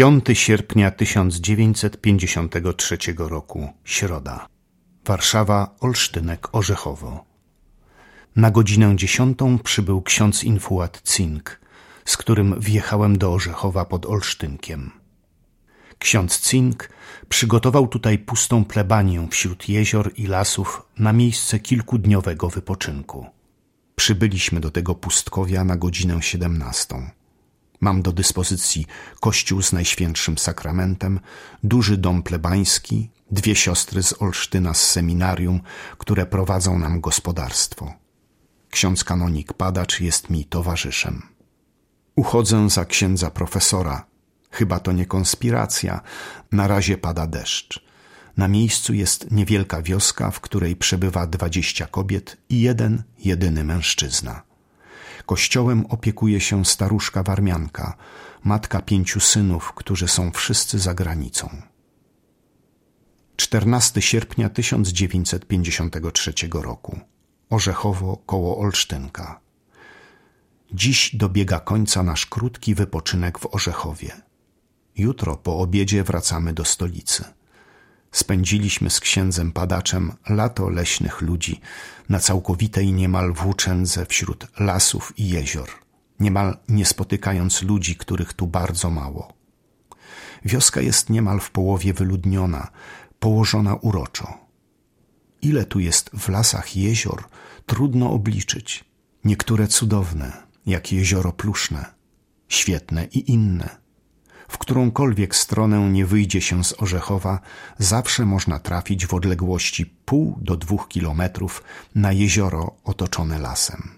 5 sierpnia 1953 roku, środa. Warszawa, Olsztynek, Orzechowo. Na godzinę dziesiątą przybył ksiądz infuat Cink, z którym wjechałem do Orzechowa pod Olsztynkiem. Ksiądz Cink przygotował tutaj pustą plebanię wśród jezior i lasów na miejsce kilkudniowego wypoczynku. Przybyliśmy do tego pustkowia na godzinę siedemnastą. Mam do dyspozycji kościół z Najświętszym Sakramentem, duży dom plebański, dwie siostry z Olsztyna z seminarium, które prowadzą nam gospodarstwo. Ksiądz kanonik Padacz jest mi towarzyszem. Uchodzę za księdza profesora. Chyba to nie konspiracja. Na razie pada deszcz. Na miejscu jest niewielka wioska, w której przebywa dwadzieścia kobiet i jeden, jedyny mężczyzna. Kościołem opiekuje się staruszka warmianka, matka pięciu synów, którzy są wszyscy za granicą. 14 sierpnia 1953 roku. Orzechowo koło Olsztynka. Dziś dobiega końca nasz krótki wypoczynek w Orzechowie. Jutro po obiedzie wracamy do stolicy. Spędziliśmy z księdzem padaczem lato leśnych ludzi na całkowitej niemal włóczędze wśród lasów i jezior, niemal nie spotykając ludzi, których tu bardzo mało. Wioska jest niemal w połowie wyludniona, położona uroczo. Ile tu jest w lasach jezior, trudno obliczyć. Niektóre cudowne, jak jezioro Pluszne, świetne i inne w którąkolwiek stronę nie wyjdzie się z Orzechowa, zawsze można trafić w odległości pół do dwóch kilometrów na jezioro otoczone lasem.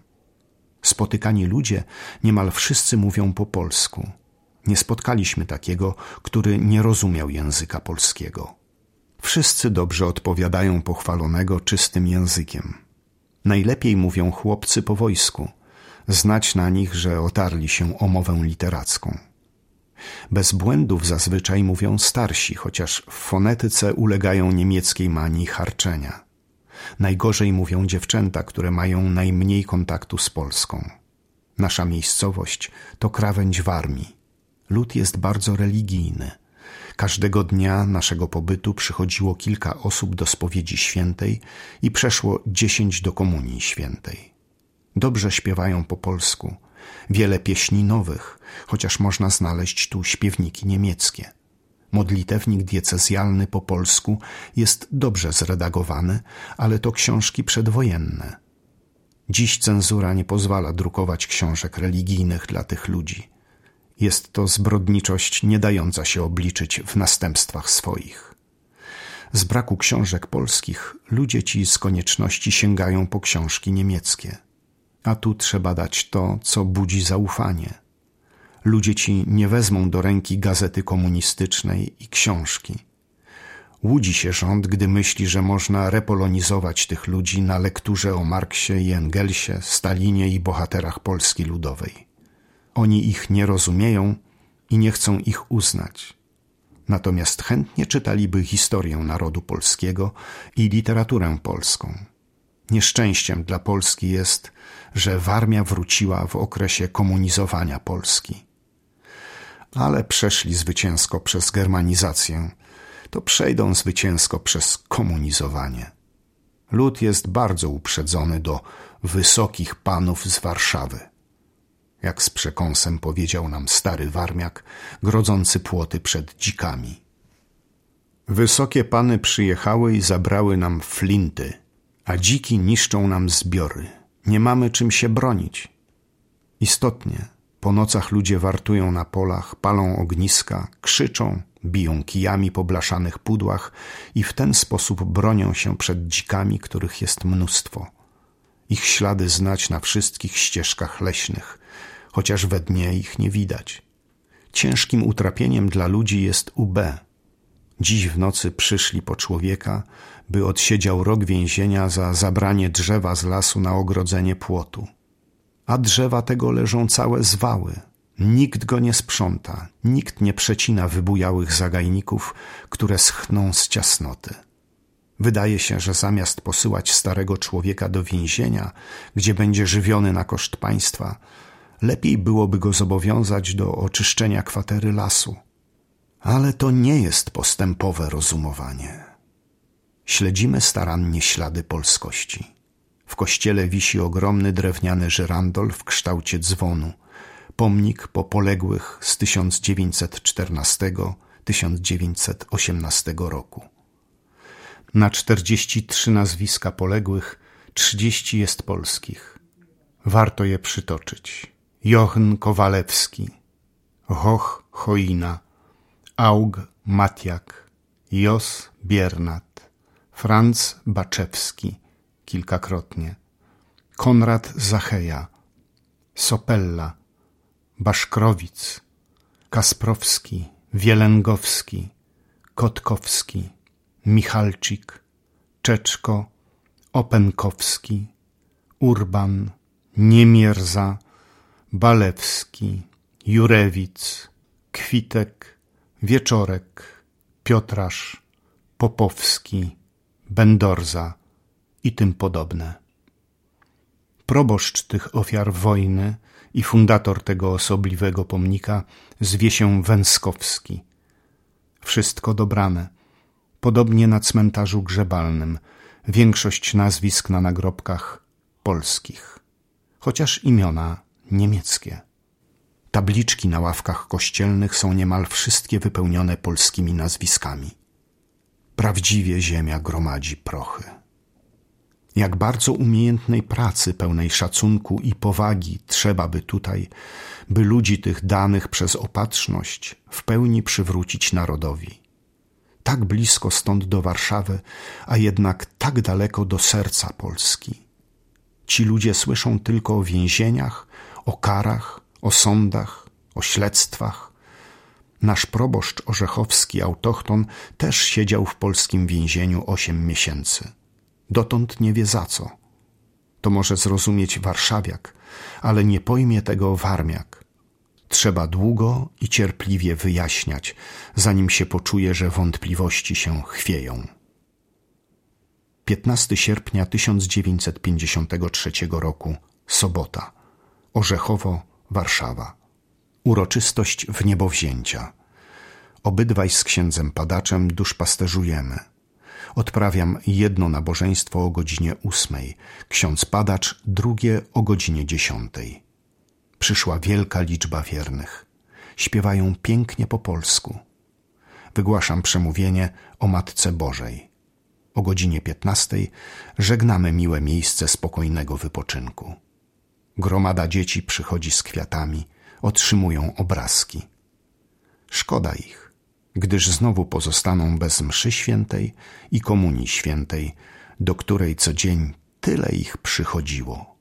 Spotykani ludzie niemal wszyscy mówią po polsku. Nie spotkaliśmy takiego, który nie rozumiał języka polskiego. Wszyscy dobrze odpowiadają pochwalonego czystym językiem. Najlepiej mówią chłopcy po wojsku. Znać na nich, że otarli się o mowę literacką. Bez błędów zazwyczaj mówią starsi, chociaż w fonetyce ulegają niemieckiej manii harczenia. Najgorzej mówią dziewczęta, które mają najmniej kontaktu z Polską. Nasza miejscowość to krawędź Warmii. Lud jest bardzo religijny. Każdego dnia naszego pobytu przychodziło kilka osób do spowiedzi świętej i przeszło dziesięć do komunii świętej. Dobrze śpiewają po polsku – wiele pieśni nowych, chociaż można znaleźć tu śpiewniki niemieckie. Modlitewnik diecezjalny po polsku jest dobrze zredagowany, ale to książki przedwojenne. Dziś cenzura nie pozwala drukować książek religijnych dla tych ludzi. Jest to zbrodniczość nie dająca się obliczyć w następstwach swoich. Z braku książek polskich ludzie ci z konieczności sięgają po książki niemieckie a tu trzeba dać to, co budzi zaufanie. Ludzie ci nie wezmą do ręki gazety komunistycznej i książki. Łudzi się rząd, gdy myśli, że można repolonizować tych ludzi na lekturze o Marksie i Engelsie, Stalinie i bohaterach Polski Ludowej. Oni ich nie rozumieją i nie chcą ich uznać. Natomiast chętnie czytaliby historię narodu polskiego i literaturę polską. Nieszczęściem dla Polski jest, że Warmia wróciła w okresie komunizowania Polski. Ale przeszli zwycięsko przez germanizację, to przejdą zwycięsko przez komunizowanie. Lud jest bardzo uprzedzony do wysokich panów z Warszawy. Jak z przekąsem powiedział nam stary warmiak, grodzący płoty przed dzikami. Wysokie pany przyjechały i zabrały nam flinty, a dziki niszczą nam zbiory. Nie mamy czym się bronić. Istotnie, po nocach ludzie wartują na polach, palą ogniska, krzyczą, biją kijami po blaszanych pudłach i w ten sposób bronią się przed dzikami, których jest mnóstwo. Ich ślady znać na wszystkich ścieżkach leśnych, chociaż we dnie ich nie widać. Ciężkim utrapieniem dla ludzi jest UB. Dziś w nocy przyszli po człowieka, by odsiedział rok więzienia za zabranie drzewa z lasu na ogrodzenie płotu. A drzewa tego leżą całe zwały. Nikt go nie sprząta, nikt nie przecina wybujałych zagajników, które schną z ciasnoty. Wydaje się, że zamiast posyłać starego człowieka do więzienia, gdzie będzie żywiony na koszt państwa, lepiej byłoby go zobowiązać do oczyszczenia kwatery lasu. Ale to nie jest postępowe rozumowanie. Śledzimy starannie ślady polskości. W kościele wisi ogromny drewniany żyrandol w kształcie dzwonu, pomnik po poległych z 1914-1918 roku. Na 43 nazwiska poległych 30 jest polskich. Warto je przytoczyć. Jochen Kowalewski, Hoch Choina, Aug Matiak, Jos Biernat, Franz Baczewski, kilkakrotnie, Konrad Zacheja, Sopella, Baszkrowic, Kasprowski, Wielęgowski, Kotkowski, Michalczyk, Czeczko, Openkowski, Urban, Niemierza, Balewski, Jurewic, Kwitek, Wieczorek, Piotrasz, Popowski, Bendorza i tym podobne. Proboszcz tych ofiar wojny i fundator tego osobliwego pomnika zwie się Węskowski. Wszystko dobrane. Podobnie na cmentarzu grzebalnym. Większość nazwisk na nagrobkach polskich. Chociaż imiona niemieckie. Tabliczki na ławkach kościelnych są niemal wszystkie wypełnione polskimi nazwiskami. Prawdziwie ziemia gromadzi prochy. Jak bardzo umiejętnej pracy, pełnej szacunku i powagi trzeba by tutaj, by ludzi tych danych przez opatrzność w pełni przywrócić narodowi. Tak blisko stąd do Warszawy, a jednak tak daleko do serca Polski. Ci ludzie słyszą tylko o więzieniach, o karach, o sądach, o śledztwach. Nasz proboszcz orzechowski, autochton, też siedział w polskim więzieniu osiem miesięcy. Dotąd nie wie za co. To może zrozumieć warszawiak, ale nie pojmie tego warmiak. Trzeba długo i cierpliwie wyjaśniać, zanim się poczuje, że wątpliwości się chwieją. 15 sierpnia 1953 roku, sobota, Orzechowo, Warszawa. Uroczystość w niebowzięcia. Obydwaj z księdzem padaczem duszpasterzujemy. Odprawiam jedno nabożeństwo o godzinie ósmej, ksiądz padacz drugie o godzinie dziesiątej. Przyszła wielka liczba wiernych. Śpiewają pięknie po polsku. Wygłaszam przemówienie o Matce Bożej. O godzinie piętnastej żegnamy miłe miejsce spokojnego wypoczynku. Gromada dzieci przychodzi z kwiatami, otrzymują obrazki. Szkoda ich, gdyż znowu pozostaną bez mszy świętej i komunii świętej, do której co dzień tyle ich przychodziło.